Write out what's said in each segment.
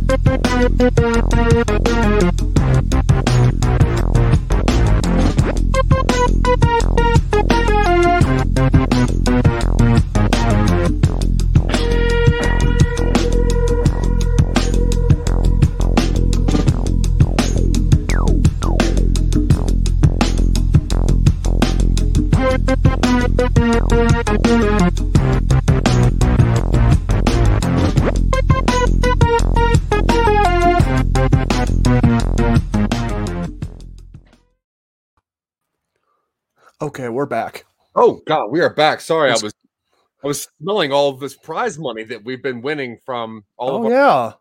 Okay, God, we are back. Sorry, I was I was smelling all of this prize money that we've been winning from all Oh of our yeah,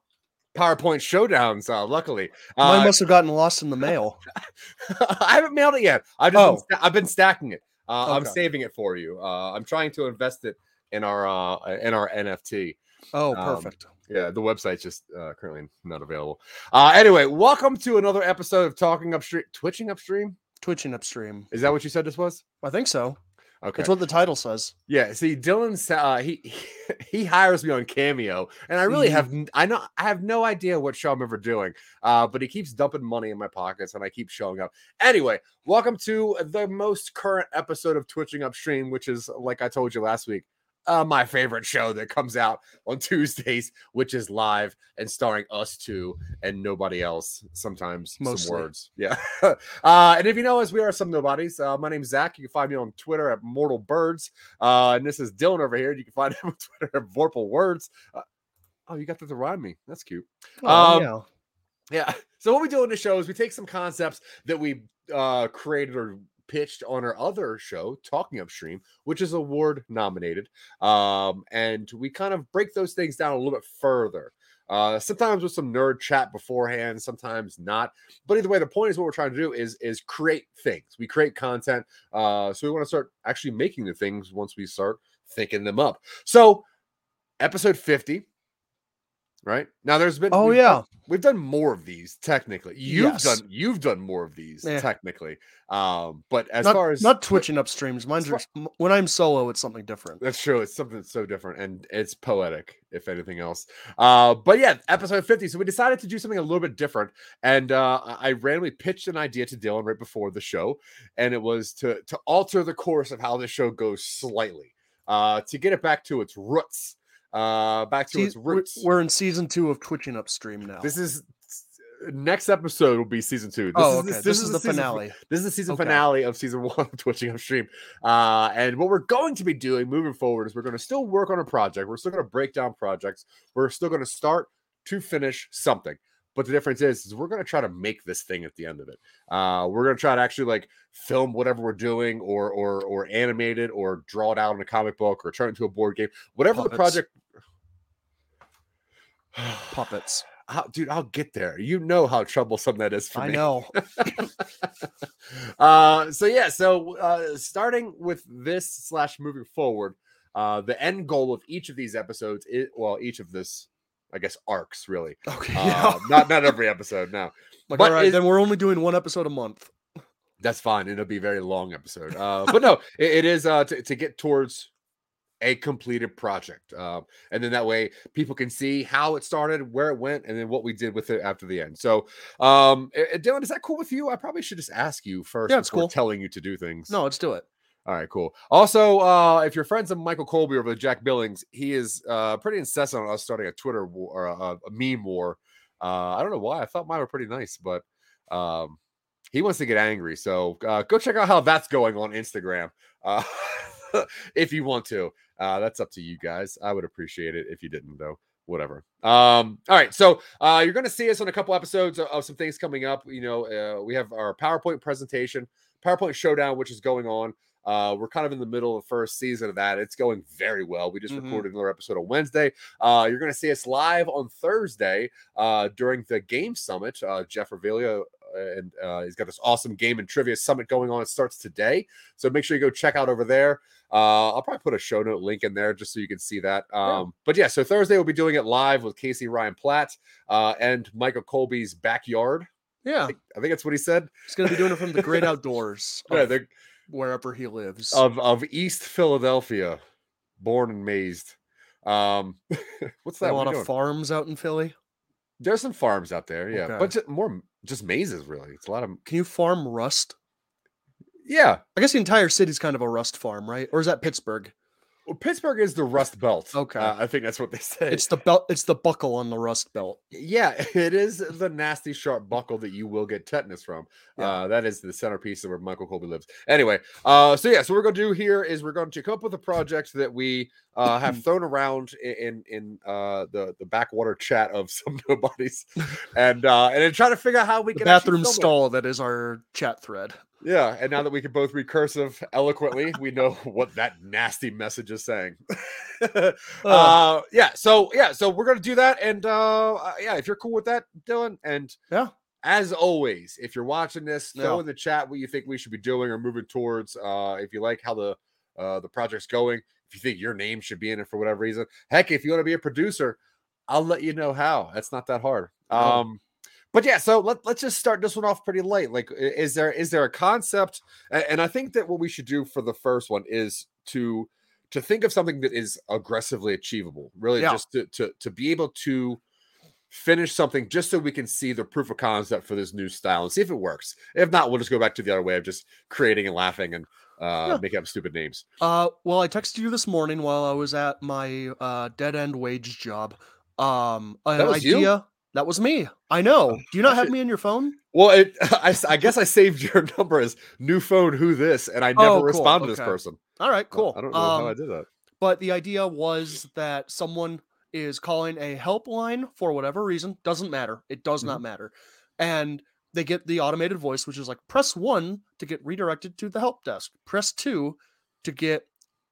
PowerPoint showdowns. Uh, luckily, mine uh, must have gotten lost in the mail. I haven't mailed it yet. I've just been Oh. sta- I've been stacking it. Uh, I'm saving it for you. Uh, I'm trying to invest it in our uh, in our NFT. Oh, Um, perfect. Yeah, the website's just uh, currently not available. Uh, anyway, welcome to another episode of Talking Upstream, Twitching Upstream. Twitching upstream. Is that what you said this was? I think so. Okay. It's what the title says. Yeah, see, Dylan, uh, he he hires me on Cameo, and I really Mhm. have I know I have no idea what show I'm ever doing, uh, but he keeps dumping money in my pockets, and I keep showing up. Anyway, welcome to the most current episode of Twitching Upstream, which is like I told you last week, uh, my favorite show that comes out on Tuesdays, which is live and starring us two and nobody else. Sometimes some words, yeah. uh, and if you know us, we are some nobodies. Uh, my name's Zach. You can find me on Twitter at Mortal Birds. Uh, and this is Dylan over here. You can find him on Twitter at Vorpal Words. Uh, oh, you got that to rhyme me. That's cute. Oh, Um, yeah. Yeah. So what we do in the show is we take some concepts that we uh, created or pitched on our other show, Talking Upstream, which is award nominated, um, and we kind of break those things down a little bit further. Uh, sometimes with some nerd chat beforehand, sometimes not. But either way, the point is what we're trying to do is is create things. We create content, uh, so we want to start actually making the things once we start thinking them up. So, episode fifty. Right now, there's been Oh we've done- yeah. we've done more of these technically. You've Yes. done you've done more of these Yeah. technically. Um, but as not, far as not twitching up streams. Mine's far- when I'm solo, it's something different. that's true. It's something so different and it's poetic, if anything else. Uh, but yeah, episode 50. So we decided to do something a little bit different. And uh, I I randomly pitched an idea to Dylan right before the show, and it was to to alter the course of how the show goes slightly, uh, to get it back to its roots. Uh, back to See, its we're, roots. we're in season two of twitching upstream now. This is next episode will be season two. This oh, is okay. This, is the season- finale. This is the season Okay. finale of season one of Twitching Upstream. Uh, and what we're going to be doing moving forward is we're going to still work on a project. We're still going to break down projects. We're still going to start to finish something. But the difference is, is we're going to try to make this thing at the end of it. Uh, we're going to try to actually like film whatever we're doing, or or or animate it, or draw it out in a comic book, or turn it into a board game. Whatever the project. Puppets. How, dude, I'll get there. You know how troublesome that is for I me. know. uh so yeah so uh starting with this slash moving forward uh the end goal of each of these episodes is well each of this i guess arcs really Okay. uh, not not every episode no like, but all right, then we're only doing one episode a month. that's fine it'll be a very long episode uh but no it, it is uh to, to get towards a completed project um and then that way people can see how it started where it went and then what we did with it after the end so um eh, eh, dylan is that cool with you i probably should just ask you first Yeah, it's cool. telling you to do things No, let's do it. All right, cool. Also, uh, if you're friends of Michael Colby over at Jack Billings, he is uh, pretty incessant on us starting a Twitter war or a, a meme war. Uh, I don't know why. I thought mine were pretty nice, but um, he wants to get angry. So uh, go check out how that's going on Instagram uh, if you want to. Uh, that's up to you guys. I would appreciate it if you didn't, though. Whatever. Um, all right. So uh, you're going to see us on a couple episodes of, of some things coming up. You know, uh, we have our PowerPoint presentation, PowerPoint showdown, which is going on. Uh, we're kind of in the middle of the first season of that. It's going very well. We just Mhm. recorded another episode on Wednesday. Uh, you're going to see us live on Thursday uh, during the Game Summit. Uh, Jeff Revelia and uh, he's got this awesome game and trivia summit going on. It starts today, so make sure you go check out over there. Uh, I'll probably put a show note link in there just so you can see that. Um, But yeah, so Thursday we'll be doing it live with Casey Ryan Platt uh, and Michael Colby's backyard. Yeah. I think, I think that's what he said. He's going to be doing it from the great outdoors Yeah, wherever he lives. of of East Philadelphia, born and raised. Um, what's that? a lot of farms out in Philly. There's some farms out there, yeah, Okay. but more just mazes. Really, it's a lot of Can you farm rust? yeah. I guess the entire city's kind of a rust farm, right? Or is that Pittsburgh? Well, Pittsburgh is the Rust Belt. Okay. uh, I think that's what they say. It's the belt. It's the buckle on the rust belt. Yeah, it is the nasty sharp buckle that you will get tetanus from. Yeah. Uh, that is the centerpiece of where Michael Colby lives. Anyway, uh, so yeah, so what we're going to do here is we're going to come up with a project that we uh, have thrown around in in uh, the the backwater chat of some nobodies, and uh, and then try to figure out how we The can bathroom film it. stall that is our chat thread. Yeah, and now that we can both read cursive eloquently, we know what that nasty message is saying. uh, yeah, so yeah, so we're gonna do that, and uh, uh, yeah, if you're cool with that, Dylan, and Yeah. as always, if you're watching this, throw Yeah. in the chat what you think we should be doing or moving towards. Uh, if you like how the uh, the project's going, if you think your name should be in it for whatever reason, heck, if you want to be a producer, I'll let you know how. That's not that hard. No. Um, but yeah, so let, let's just start this one off pretty light. Like, is there is there a concept? And I think that what we should do for the first one is to to think of something that is aggressively achievable. Really, Yeah. just to, to to be able to finish something just so we can see the proof of concept for this new style and see if it works. If not, we'll just go back to the other way of just creating and laughing and uh, Yeah. making up stupid names. Uh, well, I texted you this morning while I was at my uh, dead end wage job. Um, an was you? That was me. I know. Do you not have me in your phone? Well, it, I, I guess I saved your number as new phone. Who this? And I never Oh, cool. responded to this person. All right, cool. I don't know how I Um, did that. But the idea was that someone is calling a helpline for whatever reason. Doesn't matter. It does Mm-hmm. not matter. And they get the automated voice, which is like press one to get redirected to the help desk, press two to get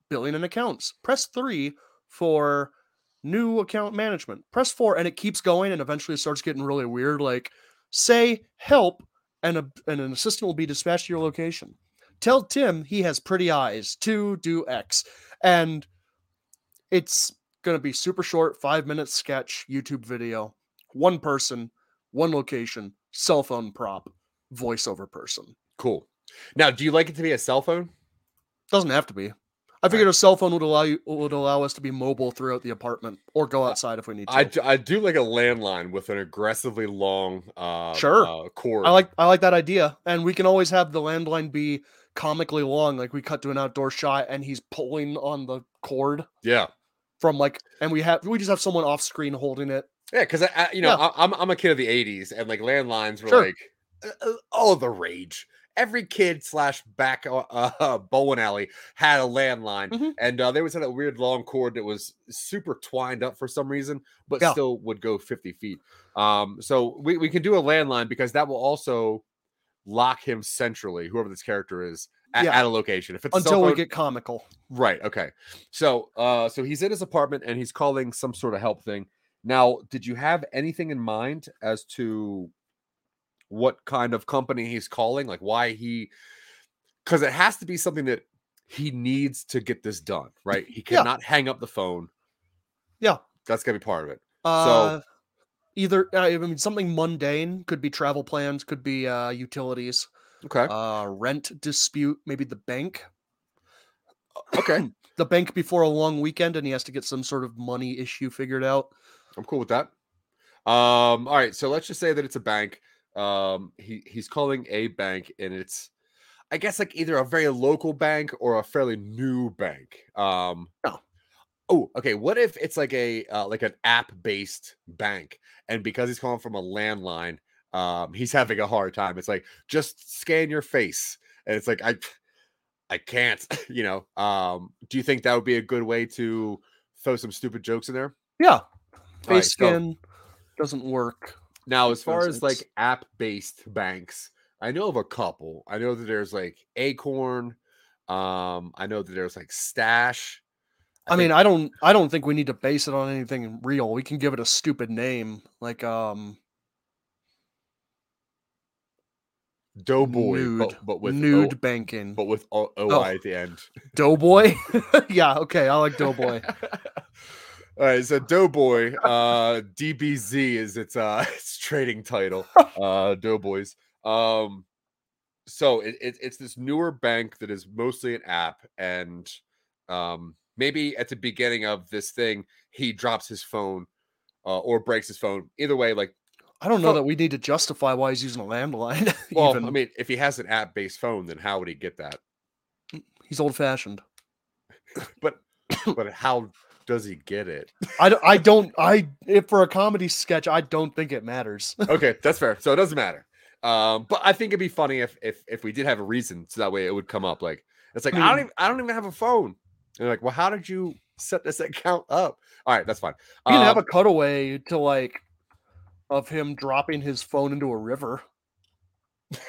billing and accounts, press three for new account management, press four, and it keeps going. And eventually it starts getting really weird. Like, say help, and, a, and an assistant will be dispatched to your location. Tell Tim he has pretty eyes to do X. And it's going to be super short, five minute sketch, YouTube video, one person, one location, cell phone prop, voiceover person. Cool. Now, do you like it to be a cell phone? Doesn't have to be. I figured a cell phone would allow you would allow us to be mobile throughout the apartment or go outside if we need to. I do, I do like a landline with an aggressively long uh, Sure. uh, cord. I like I like that idea, and we can always have the landline be comically long. Like we cut to an outdoor shot, and he's pulling on the cord yeah. from like, and we have we just have someone off screen holding it. Yeah, because I, I, you know, Yeah. I, I'm I'm a kid of the '80s, and like landlines were Sure. like uh, uh, all the rage. Every kid slash back uh, uh, bowling alley had a landline, Mhm. and uh, they always had a weird long cord that was super twined up for some reason, but Yeah. still would go 50 feet. Um, so we, we can do a landline because that will also lock him centrally, whoever this character is, at, Yeah. at a location. If it's until we get comical. Right. Okay. So, uh, so he's in his apartment and he's calling some sort of help thing. Now, did you have anything in mind as to what kind of company he's calling? Like why he? Because it has to be something that he needs to get this done, right? He Yeah. cannot hang up the phone. Yeah. That's gonna be part of it. Uh, either uh, I mean something mundane could be travel plans, could be uh, utilities, Okay. uh, rent dispute, maybe the bank. okay. The bank before a long weekend, and he has to get some sort of money issue figured out. I'm cool with that. Um, all right, so let's just say that it's a bank. Um, he he's calling a bank, and it's, I guess, like either a very local bank or a fairly new bank. Um, Oh. oh, okay. What if it's like a uh, like an app based bank, and because he's calling from a landline, um, he's having a hard time. It's like just scan your face, and it's like I, I can't. You know. Um, do you think that would be a good way to throw some stupid jokes in there? Yeah, face Alright, so- scan doesn't work. Now, as far as like app based banks, I know of a couple. I know that there's like Acorn. Um, I know that there's like Stash. I mean, I don't, I don't think we need to base it on anything real. We can give it a stupid name, like um, Doughboy, nude, but, but with nude O, banking. but with o, OI Oh. at the end. Doughboy. yeah, okay, I like Doughboy. All right, so Doughboy, uh, DBZ is its uh its trading title. Uh, Doughboys. Um, so it, it, it's this newer bank that is mostly an app, and um, maybe at the beginning of this thing, he drops his phone uh, or breaks his phone. Either way, like I don't know Well- that we need to justify why he's using a landline. Well, even. I mean, if he has an app-based phone, then how would he get that? he's old fashioned. But but how does he get it? I, don't- I don't I if for a comedy sketch I don't think it matters. Okay, that's fair. So it doesn't matter. Um, but I think it'd be funny if if if we did have a reason, so that way it would come up. Like it's like I, I don't even I don't even have a phone. And like, well, how did you set this account up? All right, that's fine. You can have Um, a cutaway to like of him dropping his phone into a river.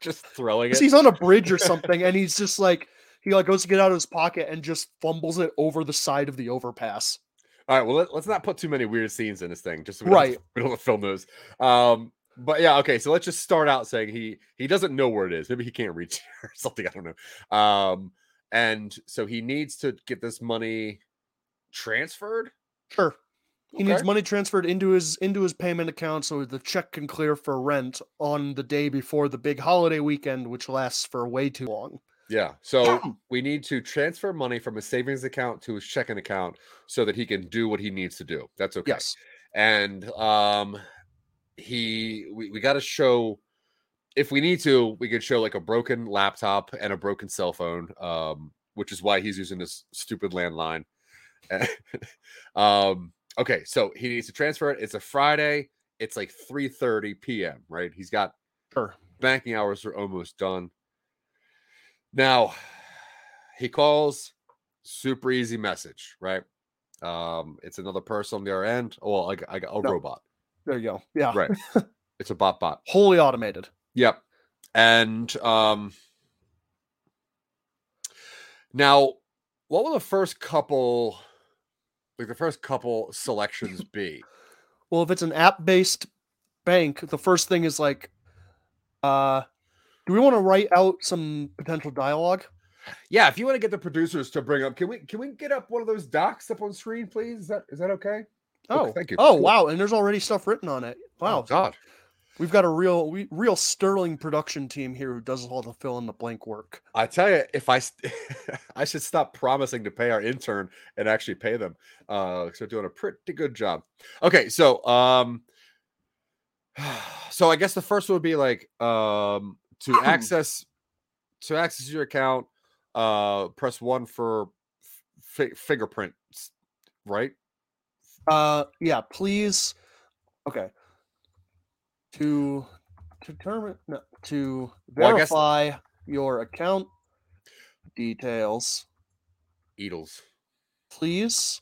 just throwing it. he's on a bridge or something, and he's just like he like goes to get out of his pocket and just fumbles it over the side of the overpass. All right, well, let, us not put too many weird scenes in this thing, just so we don't, Right. we don't film those. Um, but yeah, okay. So let's just start out saying he he doesn't know where it is. Maybe he can't reach it or something. I don't know. Um, and so he needs to get this money transferred. Sure. He needs money transferred into his into his payment account so the check can clear for rent on the day before the big holiday weekend, which lasts for way too long. Yeah. So we need to transfer money from his savings account to his checking account so that he can do what he needs to do. That's okay. Yes. And um he we, we gotta show if we need to, we could show like a broken laptop and a broken cell phone, um, which is why he's using this stupid landline. um, okay, so he needs to transfer it. It's a Friday, it's like 3 30 p.m. Right? He's got Sure. banking hours are almost done. Now he calls super easy message, right? Um, it's another person on the other end. Oh, well, I, got- I got a No. robot, There you go. Yeah. right? it's a bot bot. Wholly automated. Yep. And um now what will the first couple like the first couple selections be? Well, if it's an app-based bank, the first thing is like, uh, do we want to write out some potential dialogue? Yeah, if you want to get the producers to bring up, can we can we get up one of those docs up on screen, please? Is that is that okay? Oh, thank you. Oh, Cool. wow! And there's already stuff written on it. Oh, Wow, God. we've got a real, we, real sterling production team here who does all the fill in the blank work. I tell you, if I I should stop promising to pay our intern and actually pay them. Uh, because they're doing a pretty good job. Okay, so um, so I guess the first one would be like um to access to access your account, uh, press one for fi- fingerprints, right? Uh, yeah, please. Okay. To to determine no, to Well, I guess- verify your account details, Eatles. please.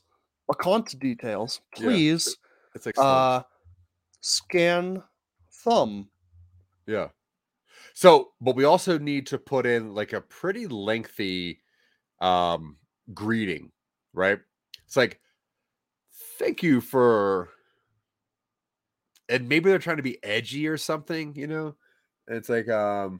Account details, Yeah, please. It's like slugs. uh, scan thumb. Yeah. So, but we also need to put in like a pretty lengthy um greeting, right? It's like thank you for and maybe they're trying to be edgy or something, you know? And it's like um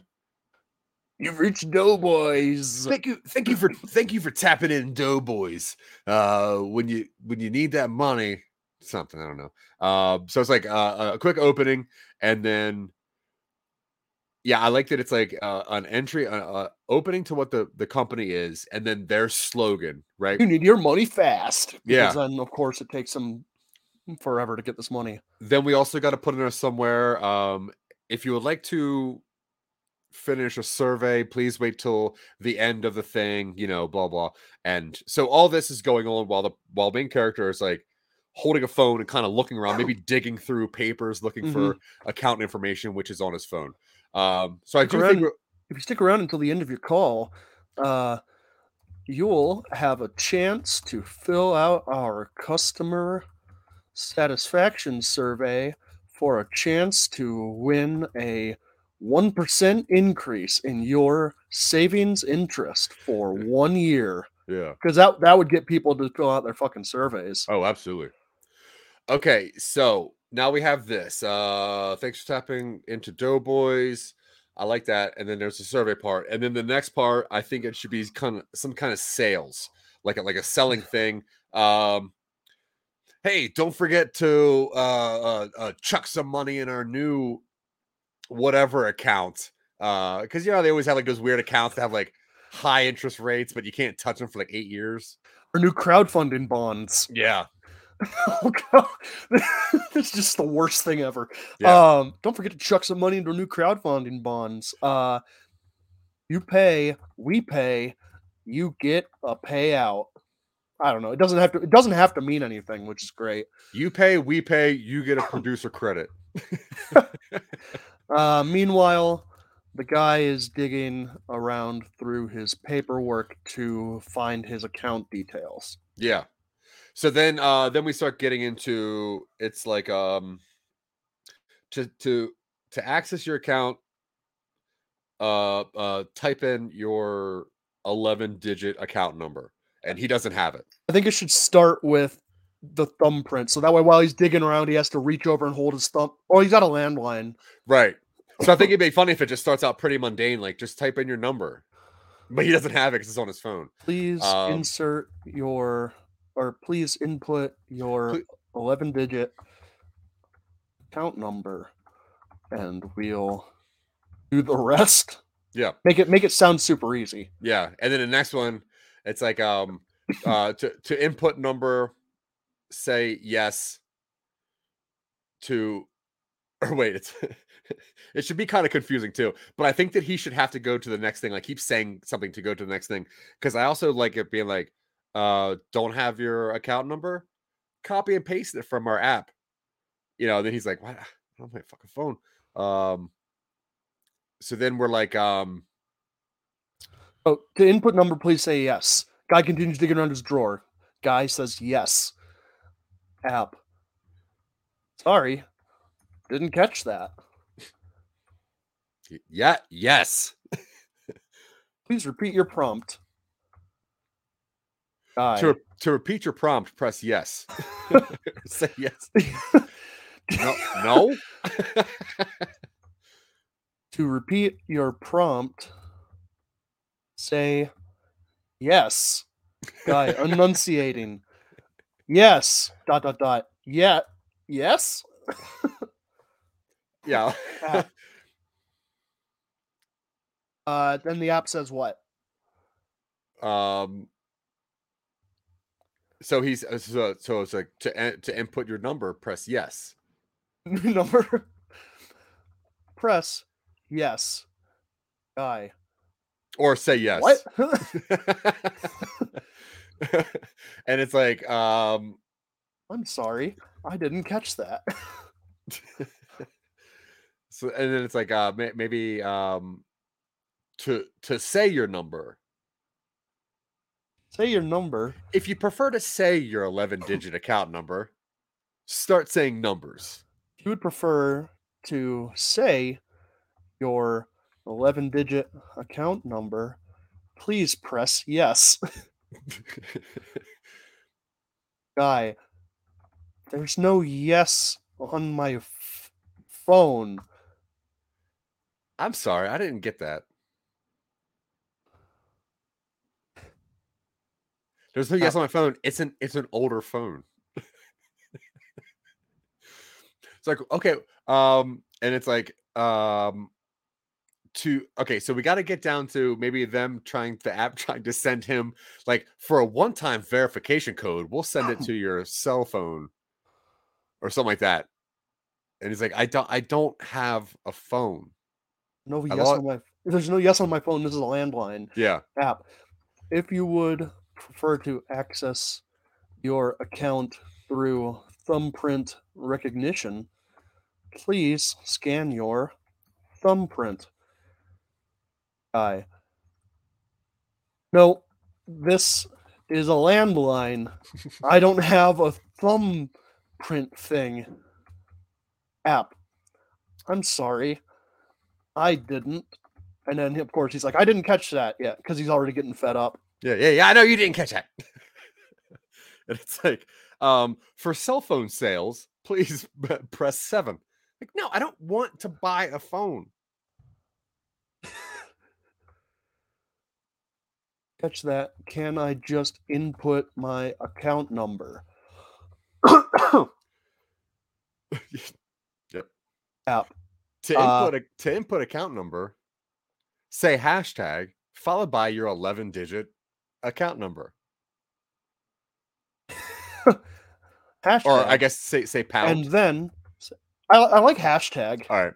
You've reached Doughboys. thank you thank you for thank you for tapping in doughboys uh when you when you need that money something i don't know um so it's like uh, a quick opening and then yeah i like that it's like uh, an entry uh, uh, opening to what the the company is and then their slogan right You need your money fast. Yeah. Because then, of course, it takes them forever to get this money. then we also got to put in there somewhere um if you would like to finish a survey please wait till the end of the thing you know blah blah and so all this is going on while the while main character is like holding a phone and kind of looking around maybe digging through papers looking for account information which is on his phone um so i do around- think If you stick around until the end of your call, uh, you'll have a chance to fill out our customer satisfaction survey for a chance to win a 1% increase in your savings interest for one year. yeah Because that, that would get people to fill out their fucking surveys. Oh, absolutely. Okay, so now we have this. Uh thanks for tapping into Doughboys. I like that. And then there's the survey part. And then the next part, I think it should be kind of some kind of sales, like a like a selling thing. Um hey, don't forget to uh, uh, uh chuck some money in our new whatever account. Uh because you know they always have like those weird accounts that have like high interest rates, but you can't touch them for like eight years. Or new crowdfunding bonds. Yeah. Oh god, it's just the worst thing ever. Yeah. Um, don't forget to chuck some money into new crowdfunding bonds. Uh, you pay, we pay, you get a payout. I don't know. It doesn't have to. It doesn't have to mean anything, which is great. You pay, we pay, you get a producer credit. Uh, meanwhile, the guy is digging around through his paperwork to find his account details. Yeah. So then uh then we start getting into it's like um to to to access your account uh uh type in your 11 digit account number and he doesn't have it. I think it should start with the thumbprint, so that way while he's digging around, he has to reach over and hold his thumb. Oh, he's got a landline. Right. So I think it'd be funny if it just starts out pretty mundane like just type in your number. But he doesn't have it cuz it's on his phone. Please Um, insert your, or please input your 11 digit account number, and we'll do the rest. Yeah. Make it make it sound super easy. Yeah. And then the next one it's like um uh to to input number say yes to or wait it's it should be kind of confusing too but i think that he should have to go to the next thing like keep saying something to go to the next thing because i also like it being like uh don't have your account number copy and paste it from our app you know then he's like what have my fucking phone um so then we're like um Oh, to input number, please say yes. Guy continues digging around his drawer. Guy says yes. App. Sorry, didn't catch that. yeah yes Please repeat your prompt. Guy. to, to repeat your prompt press yes say yes no no to repeat your prompt, say yes. Guy enunciating. Yes. Dot dot dot. Yeah. Yes. yeah Uh, then the app says what? um so he's uh, so, so it's like to to input your number press yes Number. Press yes. Guy. or say yes What? and it's like um I'm sorry. I didn't catch that. so and then it's like uh maybe um to to say your number Say your number. if you prefer to say your 11 digit account number start saying numbers If you would prefer to say your 11 digit account number, please press yes. Guy, there's no yes on my f- phone. i'm sorry i didn't get that there's no yes on my phone. It's an it's an older phone. It's like okay um and it's like um to okay so we got to get down to maybe them trying the app trying to send him like for a one-time verification code we'll send it to your cell phone or something like that. And he's like i don't i don't have a phone. No yes on my there's no yes on my phone. This is a landline yeah. app. If you would prefer to access your account through thumbprint recognition, please scan your thumbprint. Guy. No, this is a landline. I don't have a thumbprint thing. App. I'm sorry. I didn't. And then, of course, he's like, I didn't catch that yet because he's already getting fed up. Yeah, yeah, yeah. I know you didn't catch that. and it's like, um, for cell phone sales, please press seven. Like, no, I don't want to buy a phone. Catch that. Can I just input my account number? Yep. App. To Uh, input a to input account number, say hashtag followed by your 11 digit account number. Hashtag. or I guess say say pound. and then I, I like hashtag All right.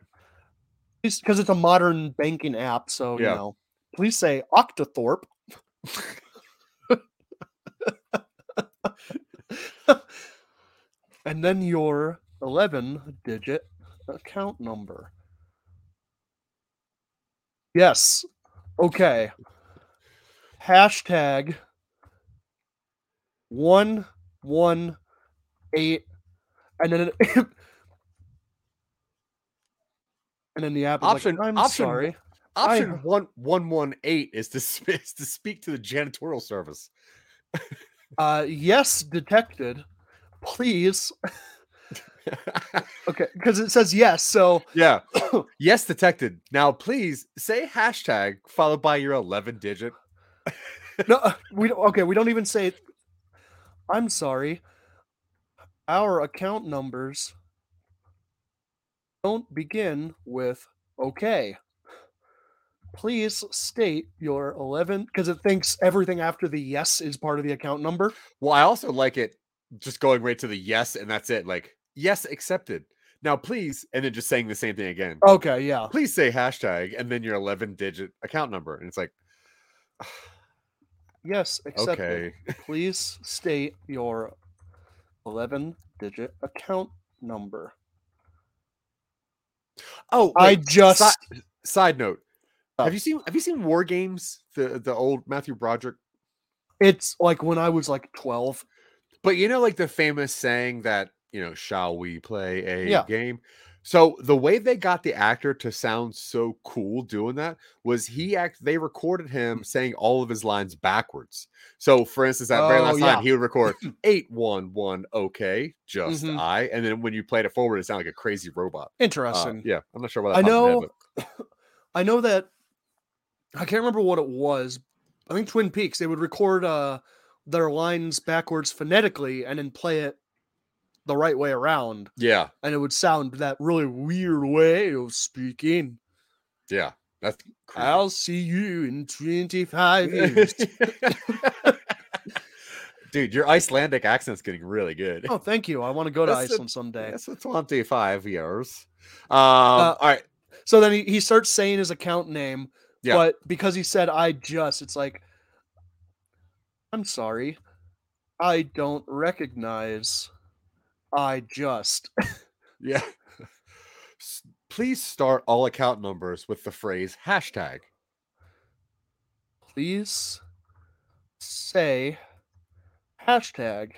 because it's a modern banking app. So Yeah. you know, please say Octothorpe. and then your 11 digit account number. Yes. Okay. Hashtag one one eight and then it, and then the app Option- like, I'm option sorry. Option I- one one one eight is to is to speak to the janitorial service. Uh yes, detected. Please. Okay, because it says yes. So yeah. yes, detected. Now, please say hashtag followed by your eleven digit. No, uh, we don't. Okay, we don't even say. I'm sorry. Our account numbers don't begin with okay. Please state your 11 because it thinks everything after the yes is part of the account number. Well, I also like it just going right to the yes and that's it. Like yes, accepted. Now, please, and then just saying the same thing again. Okay, yeah. Please say hashtag and then your eleven digit account number, and it's like Yes, accepted. okay. Please state your 11 digit account number. Oh, I just si- side note. Oh. Have you seen Have you seen War Games? The the old Matthew Broderick. it's like when I was like 12. But you know, like the famous saying that you know, shall we play a Yeah. game? So the way they got the actor to sound so cool doing that was he act. They recorded him saying all of his lines backwards. So, for instance, that very Oh, last yeah. line, he would record eight one one. Okay, just Mhm. I, and then when you played it forward, it sounded like a crazy robot. Uh, Interesting. yeah, I'm not sure why that. I popped in head, know but- I know that I can't remember what it was. I think Twin Peaks, they would record uh their lines backwards phonetically and then play it the right way around. Yeah, And it would sound that really weird way of speaking. yeah, that's. creepy. I'll see you in 25 years. Dude, your Icelandic accent's getting really good. oh, thank you. I want to go to That's a- Iceland someday. That's 25 years. Um, Uh, all right. So then he, he starts saying his account name, Yeah. but because he said I just, it's like, I'm sorry, I don't recognize I just. Yeah. Please start all account numbers with the phrase hashtag. Please say hashtag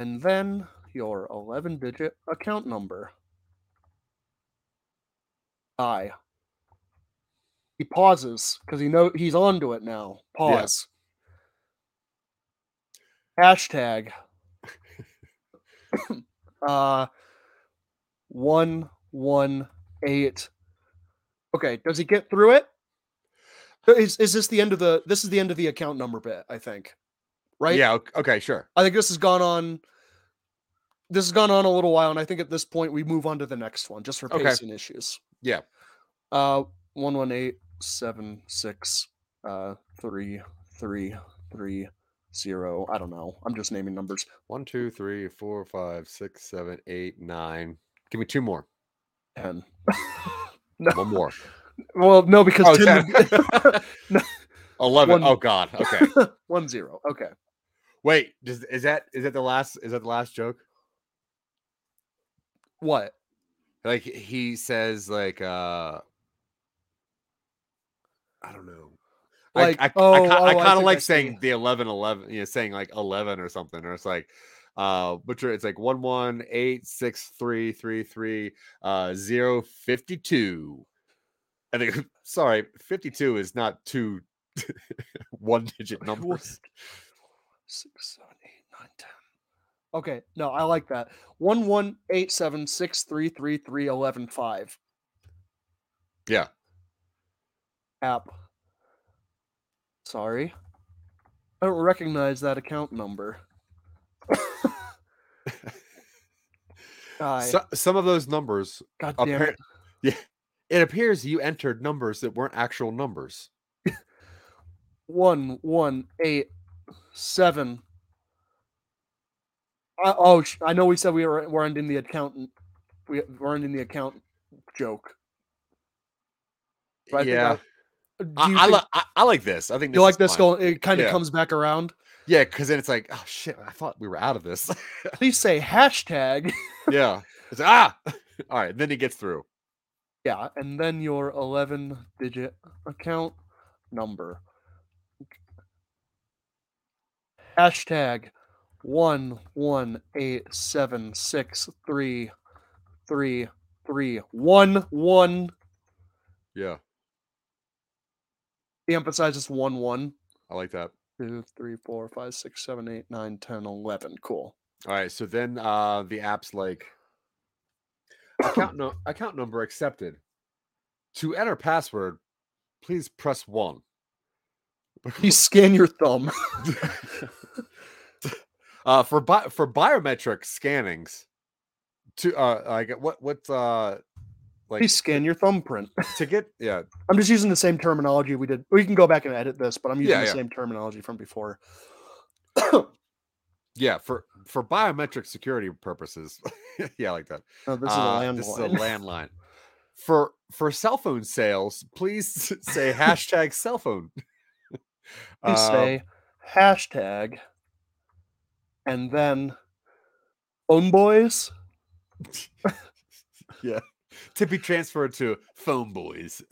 and then your 11 digit account number. I. He pauses because he know he's onto it now. Pause. Hashtag. uh, one one eight. Okay, does he get through it? Uh, Is is this the end of the? This is the end of the account number bit. I think. Right. Yeah. ok- Okay. Sure. I think this has gone on. This has gone on a little while, and I think at this point we move on to the next one, just for Okay. pacing issues. Yeah. Uh, one one eight seven six uh three three three zero. I don't know. I'm just naming numbers. One, two, three, four, five, six, seven, eight, nine. Give me two more. Ten. One more. Well, no, because Oh, 10 would 10. No. 11. One- Oh God. Okay. one zero. Okay. Wait. Does, is that is that the last? Is that the last joke? What? Like he says, like uh I don't know. Like, I, I, oh, I, oh, I I kind of like saying the 11 11, you know, saying like 11 or something, or it's like, uh, butcher, it's like 1 1 8 6 3 3 3 uh 0 52. I think, sorry, 52 is not two one digit numbers. Six, seven, eight, nine, ten. Okay, no, I like that. One one eight seven six three three three eleven five. Yeah. App. Sorry. I don't recognize that account number. So, some of those numbers, God damn appar- it. yeah, it appears you entered numbers that weren't actual numbers. One one eight seven Uh, oh, sh- I know we said we were we're ending the accountant. We, we're ending the account joke. But I think yeah, Do I, you I, li- I, I like this. I think you like this going? It kind of Yeah. comes back around. Yeah, because then it's like, oh shit, I thought we were out of this. Please say hashtag. yeah, it's ah, all right. Then he gets through. Yeah, and then your 11 digit account number. Hashtag one one eight seven six three three three one one. Yeah, He emphasizes one one. I like that. Two, three, four, five, six, seven, eight, nine, ten, eleven. Cool. All right, so then uh the app's like account no account number accepted. To enter password, please press one. You scan your thumb. uh for bi- for biometric scannings to uh I like what what uh like Please scan your thumbprint. to get yeah I'm just using the same terminology we did. We can go back and edit this, but I'm using Yeah, the yeah. same terminology from before. yeah for for biometric security purposes yeah like that No, this is Uh, a landline. this is a landline for for cell phone sales please say hashtag cell phone Please Uh, say hashtag and then phone boys. yeah to be transferred to phone boys.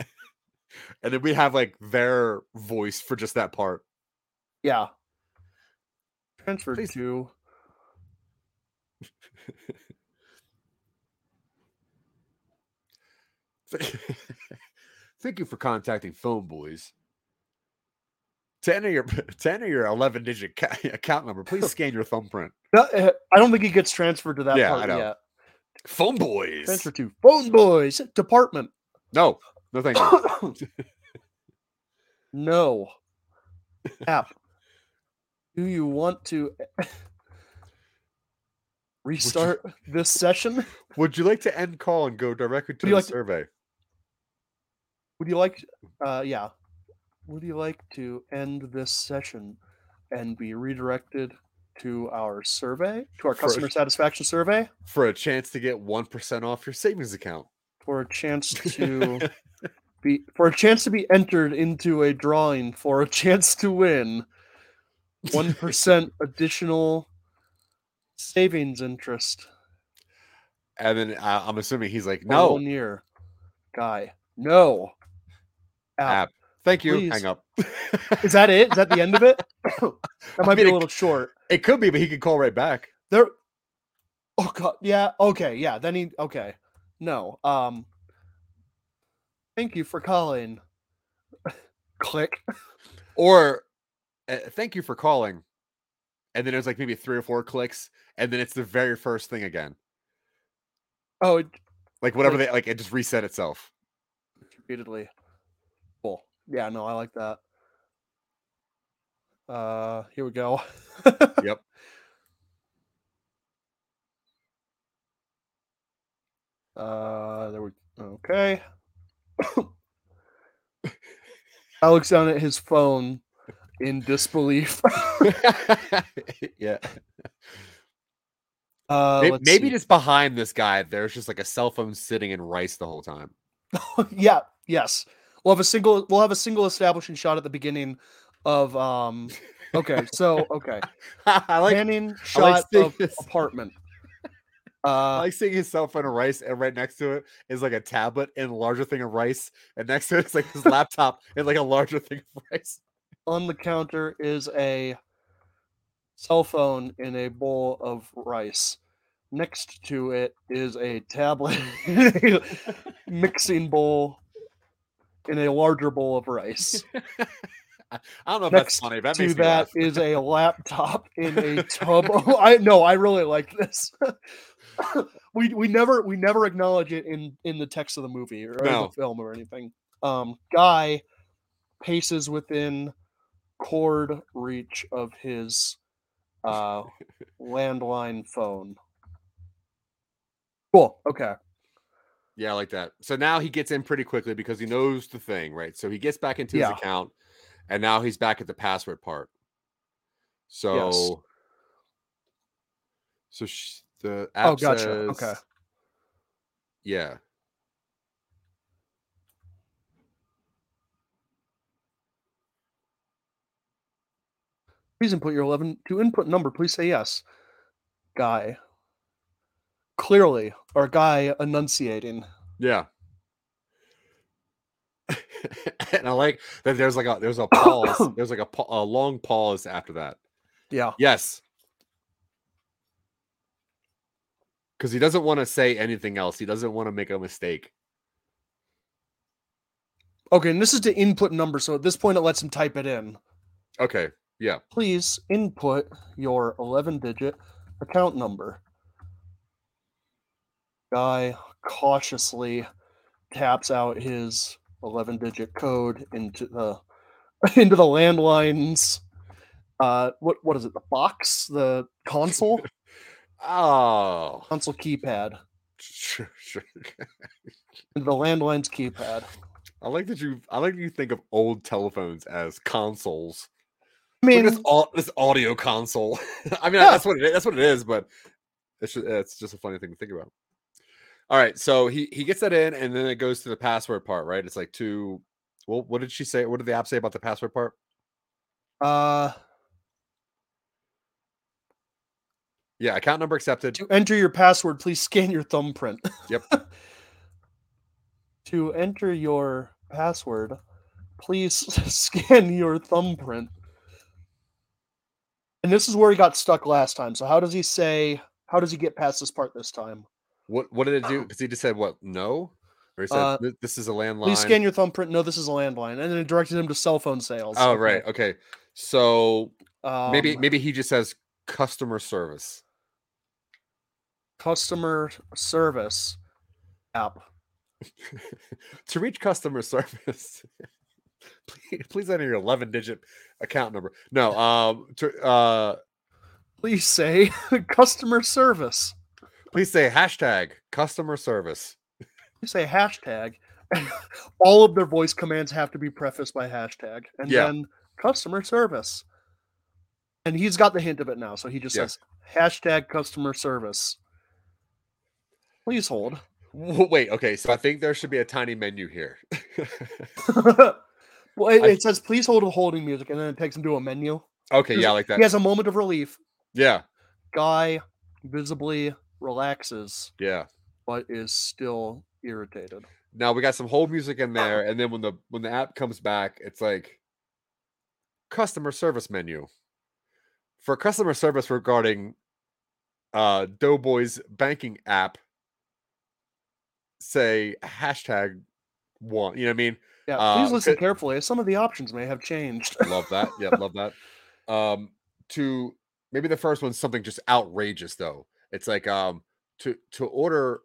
And then we have like their voice for just that part. Yeah. Transferred Please- to thank you for contacting phone boys. To enter your to enter your 11 digit ca- account number please scan your thumbprint. No, uh, I don't think he gets transferred to that Yeah, part yet. Phone boys Transfer to phone boys department. no no thank you no. App. Do you want to restart this session? would you like to end call and go directly to you the like to- survey Would you like uh yeah. Would you like to end this session and be redirected to our survey, to our customer satisfaction survey for a chance to get 1% off your savings account for a chance to be for a chance to be entered into a drawing for a chance to win 1% additional savings interest and then uh, i'm assuming he's like no one year. Guy. No. App. app thank you please. hang up Is that it? Is that the end of it? that might be mean, a it little short. it could be but he could call right back There. Oh god. Yeah. Okay. Yeah. Then he. Okay. No. Um. Thank you for calling. Click. or uh, thank you for calling and then it was like maybe three or four clicks and then it's the very first thing again Oh, it like whatever Like- they like it just reset itself repeatedly. Yeah. No, I like that. Uh. Here we go. Yep. Uh. There we. Okay. I looks down at his phone in disbelief. yeah Uh, maybe see. just behind this guy there's just like a cell phone sitting in rice the whole time yeah, yes. We'll have a single we'll have a single establishing shot at the beginning of um okay, so okay. i like Panning I shot like seeing of this. apartment. I Uh like seeing his cell phone in rice, and right next to it is like a tablet and a larger thing of rice, and next to it is like his laptop and like a larger thing of rice. on the counter is a cell phone in a bowl of rice. Next to it is a tablet mixing bowl in a larger bowl of rice. I don't know if that's funny. That to that is a laptop in a tub. Oh, I no, I really like this. we we never we never acknowledge it in in the text of the movie or No. the film or anything. Um, guy paces within cord reach of his uh landline phone. Cool. Okay. Yeah, I like that. So now he gets in pretty quickly because he knows the thing, right? So he gets back into his account, and now he's back at the password part. So, So sh- the app Oh, gotcha. says, Okay. Yeah. Please input your 11 to input number. Please say yes. Guy. Clearly, or guy enunciating. Yeah. and I like that there's like a there's a pause. there's like a, a long pause after that. Yeah. Yes. Because he doesn't want to say anything else. He doesn't want to make a mistake. Okay, and this is the input number. So at this point, it lets him type it in. Okay. Yeah. Please input your 11 digit account number. Guy cautiously taps out his 11 digit code into the into the landlines uh what what is it the box the console Oh. console keypad Sure, sure. into the landline's keypad I like that you. I like that you think of old telephones as consoles. i mean this, this audio console. I mean, Yeah. that's what it is. That's what it is. But it's just, it's just a funny thing to think about. All right, so he he gets that in, and then it goes to the password part, right? It's like two. Well, what did she say? What did the app say about the password part? uh Yeah, account number accepted. to enter your password please scan your thumbprint Yep. to enter your password please scan your thumbprint and this is where he got stuck last time so how does he say how does he get past this part this time What what did it do? Because he just said what? No, or he said Uh, this is a landline. please scan your thumbprint no this is a landline and then it directed him to cell phone sales oh right, okay. So maybe Um, maybe he just says customer service. customer service app to reach customer service, please, please enter your 11 digit account number. No, um, to, uh, please say customer service please say hashtag customer service. you say hashtag, and all of their voice commands have to be prefaced by hashtag, and Yeah. then customer service. And he's got the hint of it now, so he just Yeah. says hashtag customer service. Please hold. Wait, okay, so I think there should be a tiny menu here. well, it, I- it says please hold a holding music, and then it takes him to a menu. okay, yeah, like that. He has a moment of relief. Yeah, Guy visibly relaxes, yeah. but is still irritated. Now we got some hold music in there, and then when the when the app comes back, it's like customer service menu for customer service regarding uh Doughboy's banking app. Say hashtag one. You know what I mean? Yeah, Uh, please listen carefully. Some of the options may have changed. Love that. Yeah, love that. Um, to maybe the first one's something just outrageous though. It's like um to to order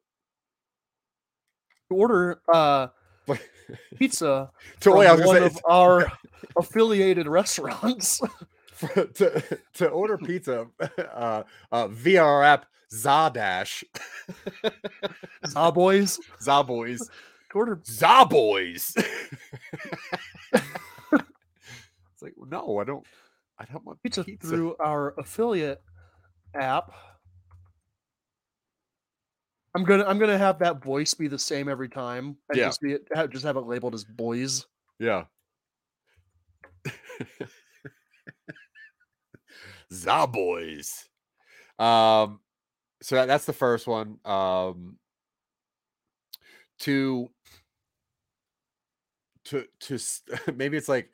Order uh pizza to from wait, one of our affiliated restaurants. for, to to order pizza uh, uh via our app Zadash Zaboys. Zaboys To order Zaboys. it's like no, I don't. I don't want pizza pizza. through our affiliate app. I'm gonna I'm gonna have that voice be the same every time. And Yeah. just be have, just have it labeled as boys. Yeah. Zaboys. Um, so that, that's the first one. Um, to to to maybe it's like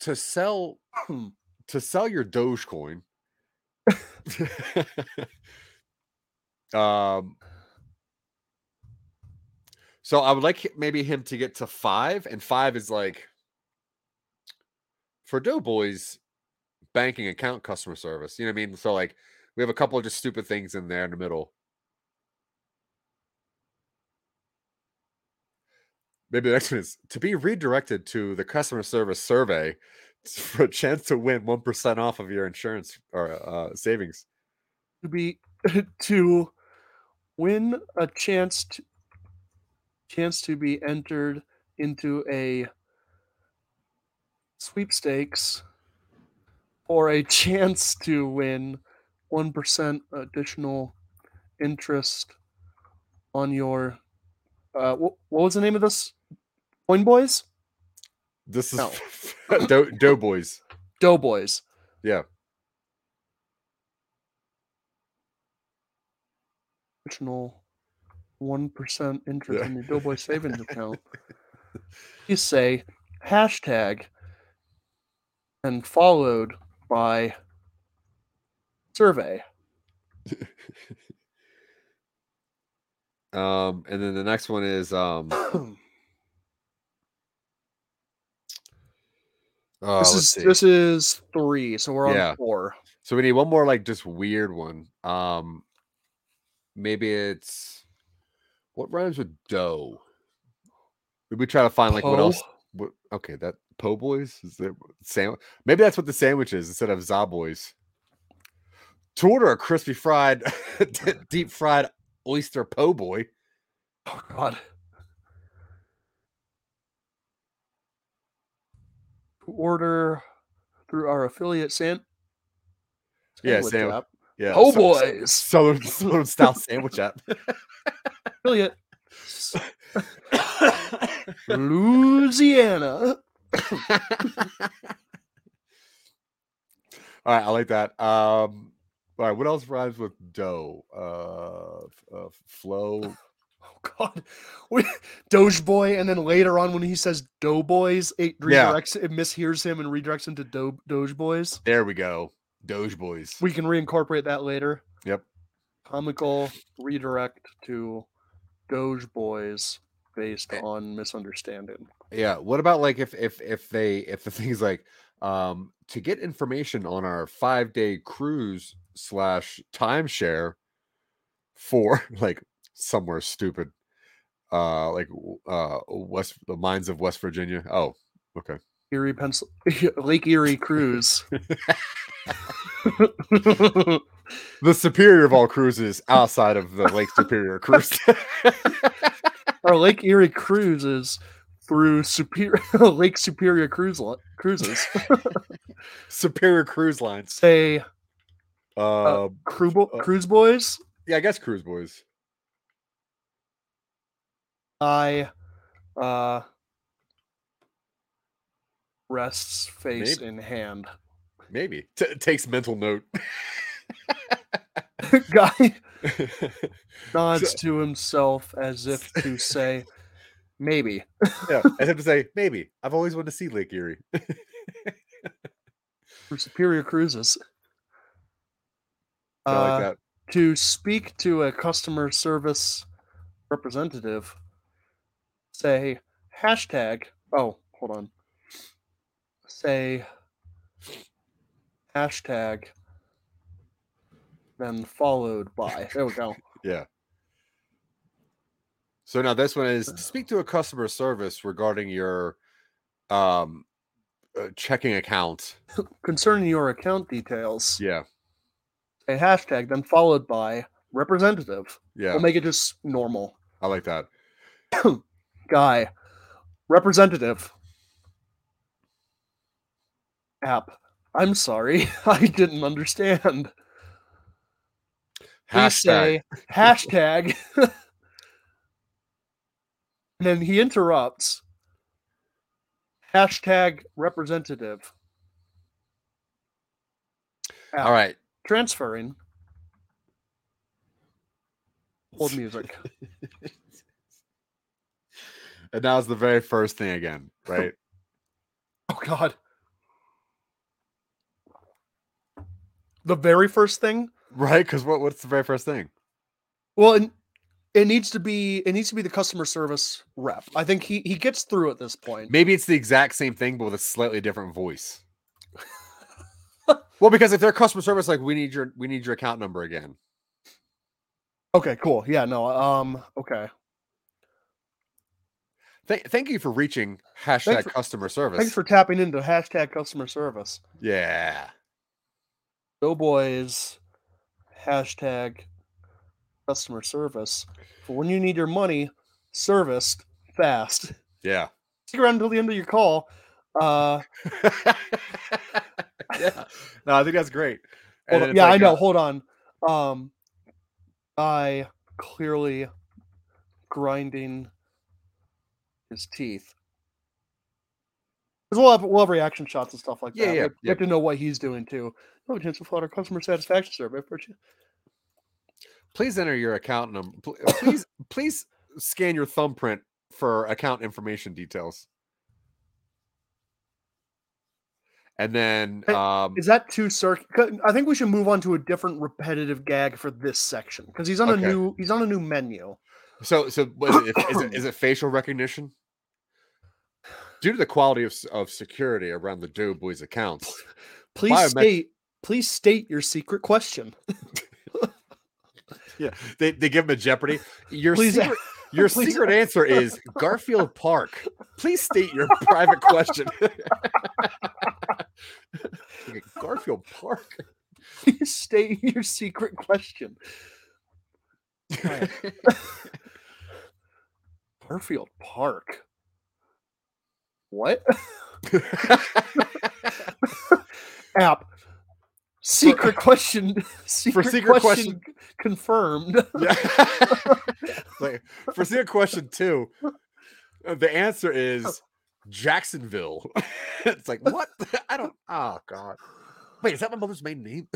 to sell to sell your Dogecoin. um. So I would like maybe him to get to five, and five is like for Doughboys banking account customer service. You know what I mean? So like we have a couple of just stupid things in there in the middle. Maybe the next one is to be redirected to the customer service survey for a chance to win one percent off of your insurance or uh, savings. To be to win a chance to chance to be entered into a sweepstakes or a chance to win one percent additional interest on your. Uh, what, what was the name of this? Coin Boys, This is No. Do- Doughboys. Doughboys. Yeah. Additional one percent interest in your Doughboy savings account. You say hashtag and followed by survey. Um, and then the next one is um. This is see. this is three, so we're on Yeah. four. So we need one more like just weird one. Um maybe it's what rhymes with dough? Did we try to find like what else? What, okay, that po' boys is it sandwich? Maybe that's what the sandwich is instead of za boys. To order a crispy fried, deep fried oyster po' boy. Oh God. To order through our affiliate San. Yeah, app. Yeah, Po' so- boys. southern, southern style sandwich app. affiliate. Louisiana. All right, I like that. Um, all right, what else rhymes with dough? Uh, uh flow. Oh God, we, Doge Boy, and then later on when he says Doughboys, it Yeah. redirects, it mishears him and redirects him to Do- Doge Boys. There we go. Doge boys. We can reincorporate that later. Yep. Comical redirect to Doge Boys based Eh. on misunderstanding. Yeah. What about like if if if they if the thing's like um to get information on our five day cruise slash timeshare for like somewhere stupid uh like uh west the mines of west virginia oh okay Erie, Pencil, Lake Erie Cruise. The superior of all cruises outside of the lake superior cruise Our Lake Erie cruises through Superior Lake Superior cruise li- cruises. superior cruise lines Say uh, crew bo- uh, cruise boys. yeah i guess cruise boys I uh rests face Maybe. in hand. maybe T- takes mental note Guy nods to himself as if to say, maybe. yeah i have to say maybe i've always wanted to see lake erie For Superior Cruises. I like Uh, that to speak to a customer service representative, say hashtag. Oh, hold on. Say hashtag, then followed by. There we go. Yeah. So now this one is to speak to a customer service regarding your um uh, checking account. Concerning your account details, Yeah. a hashtag, then followed by representative. Yeah. We'll make it just normal. I like that. Guy, representative. App. I'm sorry, I didn't understand. Please Hashtag. say hashtag. and then he interrupts. Hashtag representative. App. All right. Transferring. Hold music. And now's the very first thing again, right? Oh God. The very first thing. Right? Because what, what's the very first thing? Well, it, it needs to be it needs to be the customer service rep. I think he he gets through at this point. Maybe it's the exact same thing, but with a slightly different voice. well, because if they're customer service, like we need your we need your account number again. Okay, cool. Yeah, no. Um. Okay. Thank, thank you for reaching hashtag for- customer service. Thanks for tapping into hashtag customer service. yeah. Doughboys. Hashtag customer service for when you need your money serviced fast. Yeah. Stick around until the end of your call. Uh. yeah. No, I think that's great. And Hold then Yeah, I know. uh, Hold on. Um, I clearly grinding his teeth. 'Cause we'll have we'll have reaction shots and stuff like Yeah, that. yeah, we yeah. have to know what he's doing too. Oh, chance to our customer satisfaction survey. for you. please enter your account number. Please, please scan your thumbprint for account information details. And then, um, Is that too circ? I think we should move on to a different repetitive gag for this section because he's on Okay. a new he's on a new menu. so so it, is it is it facial recognition? Due to the quality of, of security around the Doughboys accounts, Please Biomet- state please state your secret question. yeah, they, they give him a Jeopardy. Your Please- secret, your secret answer is Garfield Park. Please state your private question. Garfield Park. Please state your secret question. Garfield Park. What? App. Secret question. Secret, secret question, confirmed. Yeah. like for secret question two, uh, the answer is Jacksonville. it's like what? I don't. Oh God. Wait, is that my mother's maiden name?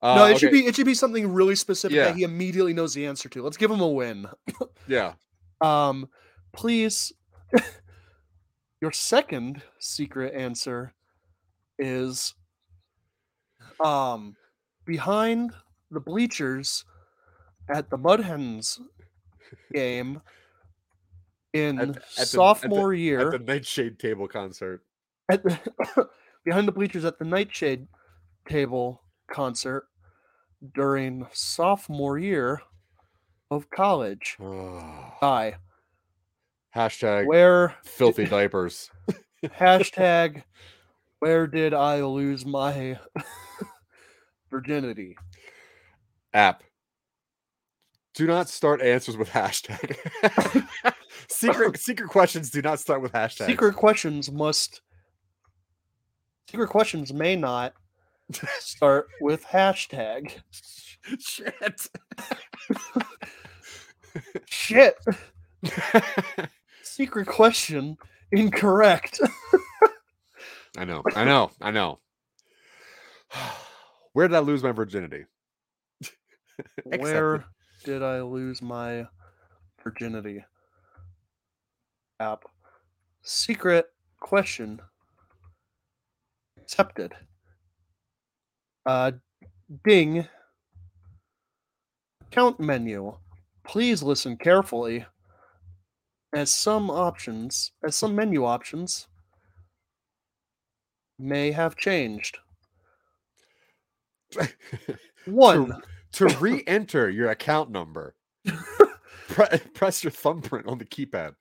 Uh, no, it should be it should be something really specific Yeah. that he immediately knows the answer to. Let's give him a win. Yeah. Um, please. your second secret answer is um behind the bleachers at the Mud Hens game in At- at the- at the- sophomore year At the Nightshade Table concert. at the behind the bleachers at the Nightshade table concert during sophomore year of college. I Hashtag where filthy diapers. hashtag where did I lose my virginity? App. Do not start answers with hashtag. secret secret questions do not start with hashtag. Secret questions must secret questions may not start with hashtag. Shit. Shit. Secret question incorrect. I know. I know. I know. Where did I lose my virginity? Where did I lose my virginity? App. Secret question accepted. Uh, ding. Count menu. Please listen carefully. As some options, as some menu options may have changed. One. to re-enter your account number, pre- press your thumbprint on the keypad.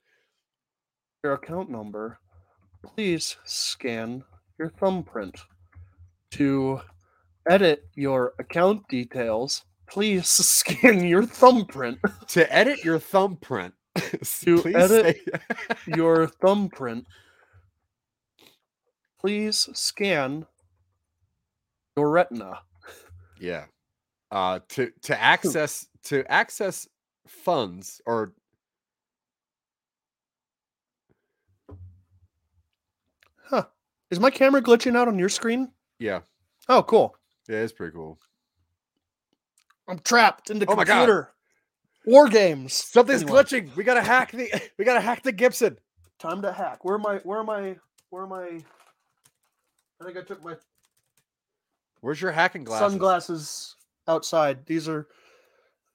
your account number, please scan your thumbprint. To edit your account details, please scan your thumbprint. To edit your thumbprint, To edit- say- Your thumbprint, please scan your retina. yeah. Uh, to to access to access funds or Huh. Is my camera glitching out on your screen? yeah, Oh, cool. yeah, it's pretty cool. I'm trapped in the Oh computer. War games. Something's Anyway, glitching. We gotta hack the we gotta hack the Gibson. Time to hack. Where am I? Where am I? Where am I? I think I took my Where's your hacking glasses? sunglasses outside. These are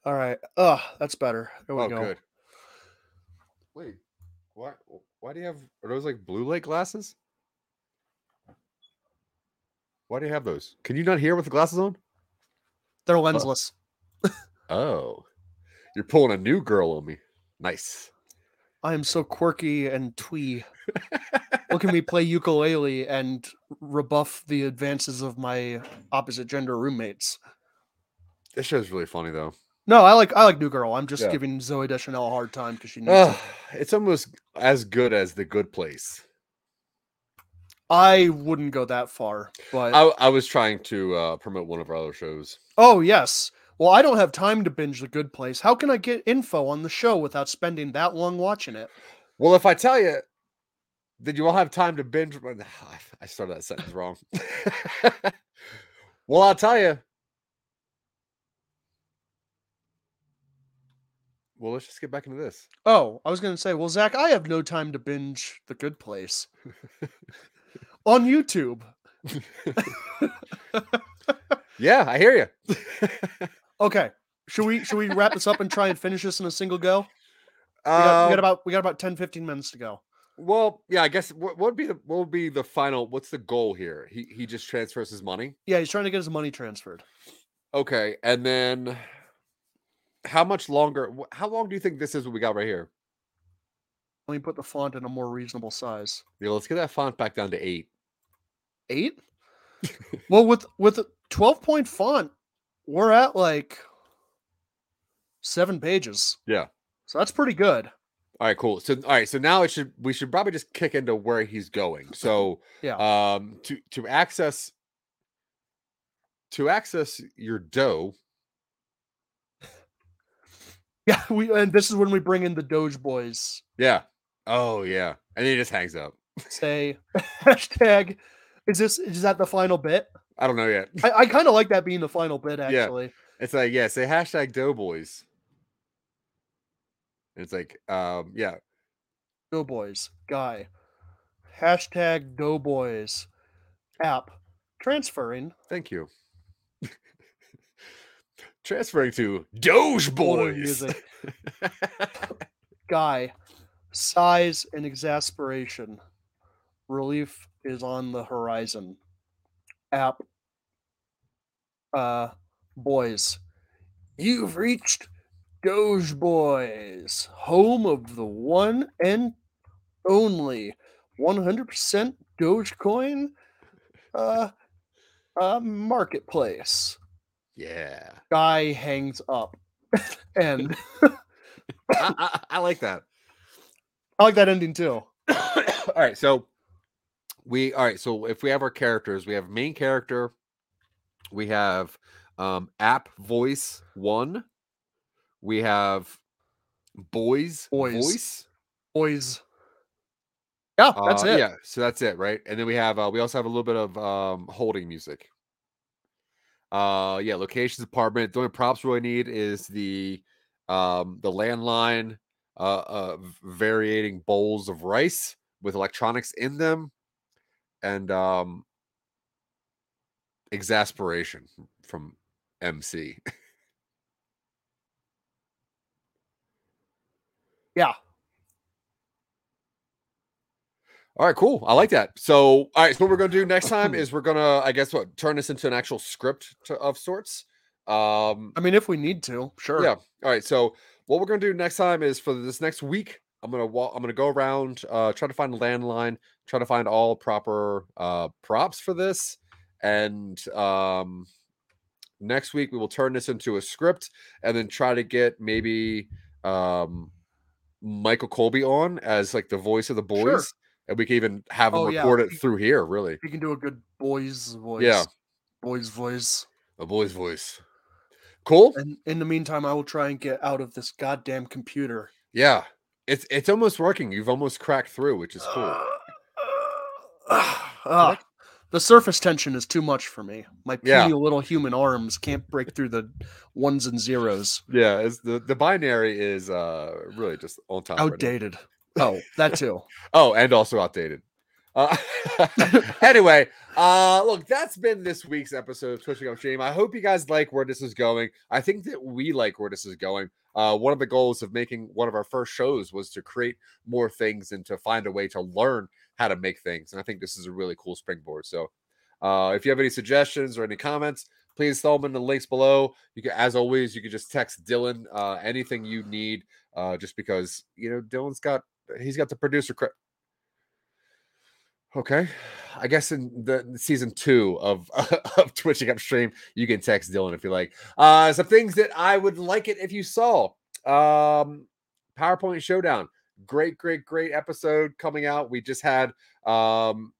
all right. Ugh, that's better. There we Oh, go. good. Wait, why? Why do you have? Are those like blue light glasses? Why do you have those? Can you not hear with the glasses on? They're lensless. Oh, you're pulling a new girl on me. Nice. I am so quirky and twee. Look at me play ukulele and rebuff the advances of my opposite gender roommates. This show's really funny though. No, I like I like New Girl. I'm just Yeah. giving Zooey Deschanel a hard time because she needs Ugh, it. it's almost as good as the Good Place. I wouldn't go that far, but I, I was trying to uh, promote one of our other shows. oh yes. Well, I don't have time to binge The Good Place. How can I get info on the show without spending that long watching it? Well, if I tell you, did you all have time to binge? I started that sentence wrong. well, I'll tell you. Well, let's just get back into this. Oh, I was going to say, well, Zach, I have no time to binge The Good Place on YouTube. Yeah, I hear you. Okay, should we should we wrap this up and try and finish this in a single go? We got, we got uh, about we got about 10, 15 minutes to go. well, yeah, I guess what, what would be the what would be the final? What's the goal here? He he just transfers his money. Yeah, he's trying to get his money transferred. Okay, and then how much longer? How long do you think this is? What we got right here? Let me put the font in a more reasonable size. Yeah, let's get that font back down to eight. Eight. well, with with a twelve point font, we're at like seven pages. Yeah. So that's pretty good. All right, cool. So all right, so now it should we should probably just kick into where he's going. So Yeah. um to to access to access your dough. Yeah, we and this is when we bring in the Doge boys. Yeah. Oh yeah. And he just hangs up. Say hashtag. Is this is that the final bit? I don't know yet. I, I kind of like that being the final bit actually. Yeah. It's like, yeah, say hashtag doughboys. And it's like, um, yeah. Doughboys guy. Hashtag Doughboys app transferring Thank you. Transferring to Doge Boys. music. guy. Sighs and exasperation. Relief is on the horizon. App. Uh, boys. You've reached Doge Boys, home of the one and only 100% Dogecoin uh, uh, marketplace. yeah. Guy hangs up. and I, I, I like that. I like that ending too. all right. So we, all right. So if we have our characters, we have main character, we have um, app voice one, we have boys, Boys. voice. Boys. Yeah, that's Uh, it. Yeah, so that's it, right? And then we have uh, we also have a little bit of um holding music. Uh yeah, locations apartment. The only props we really need is the um the landline, uh, uh bowls of rice with electronics in them, and um exasperation from MC. Yeah. All right, cool. I like that. So, all right, so what we're gonna do next time is we're gonna, I guess, what turn this into an actual script to, of sorts. Um, I mean, if we need to, sure. yeah. All right. So, what we're gonna do next time is for this next week, I'm gonna walk. I'm gonna go around, uh, try to find a landline, try to find all proper uh props for this, and um, next week we will turn this into a script, and then try to get maybe um Michael Colby on as like the voice of the boys. Sure. And we can even have him Oh, yeah. record it through here, really. You can do a good boy's voice. Yeah. Boy's voice. A boy's voice. Cool. And in the meantime, I will try and get out of this goddamn computer. Yeah. It's it's almost working. You've almost cracked through, which is cool. Ah, the surface tension is too much for me. My puny Yeah. little human arms can't break through the ones and zeros. Yeah, it's the the binary is uh really just on top. right. Outdated. Oh, that too. Oh, and also outdated. Uh, anyway, uh, look, that's been this week's episode of Twitching Up Stream. I hope you guys like where this is going. I think that we like where this is going. Uh, one of the goals of making one of our first shows was to create more things and to find a way to learn how to make things. And I think this is a really cool springboard. So, uh, if you have any suggestions or any comments, please throw them in the links below. You can, as always, you can just text Dylan uh, anything you need. Uh, just because you know Dylan's got he's got the producer credit. Okay, I guess in the season two of of Twitching Upstream, you can text Dylan if you like. Uh, some things that I would like it if you saw. Um, PowerPoint Showdown, great, great, great episode coming out. We just had um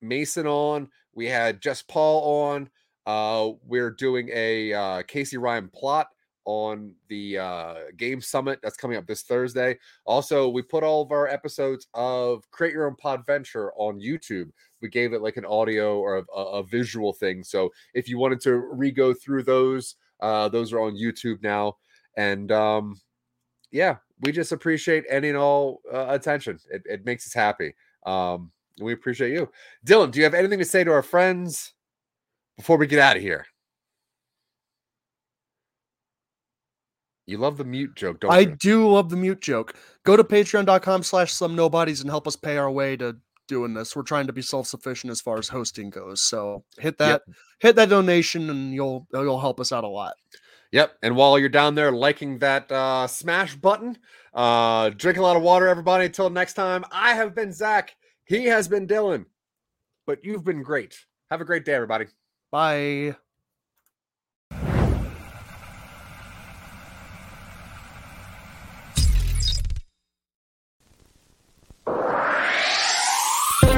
Mason on. We had just Paul on. Uh, we're doing a uh, Casey Ryan plot on the uh, game summit that's coming up this Thursday. Also, we put all of our episodes of Create Your Own Pod Venture on YouTube. We gave it like an audio or a, a visual thing. So if you wanted to re-go through those, uh, those are on YouTube now. And um, yeah, we just appreciate any and all uh, attention. It, it makes us happy. Um, we appreciate you. Dylan, do you have anything to say to our friends before we get out of here? You love the mute joke, don't you? I you? do love the mute joke. Go to patreon.com slash some nobodies and help us pay our way to doing this. We're trying to be self-sufficient as far as hosting goes. So hit that Yep. hit that donation and you'll you'll help us out a lot. Yep. And while you're down there liking that uh, smash button, uh, drink a lot of water, everybody. Until next time, I have been Zach. He has been Dylan. But you've been great. Have a great day, everybody. Bye.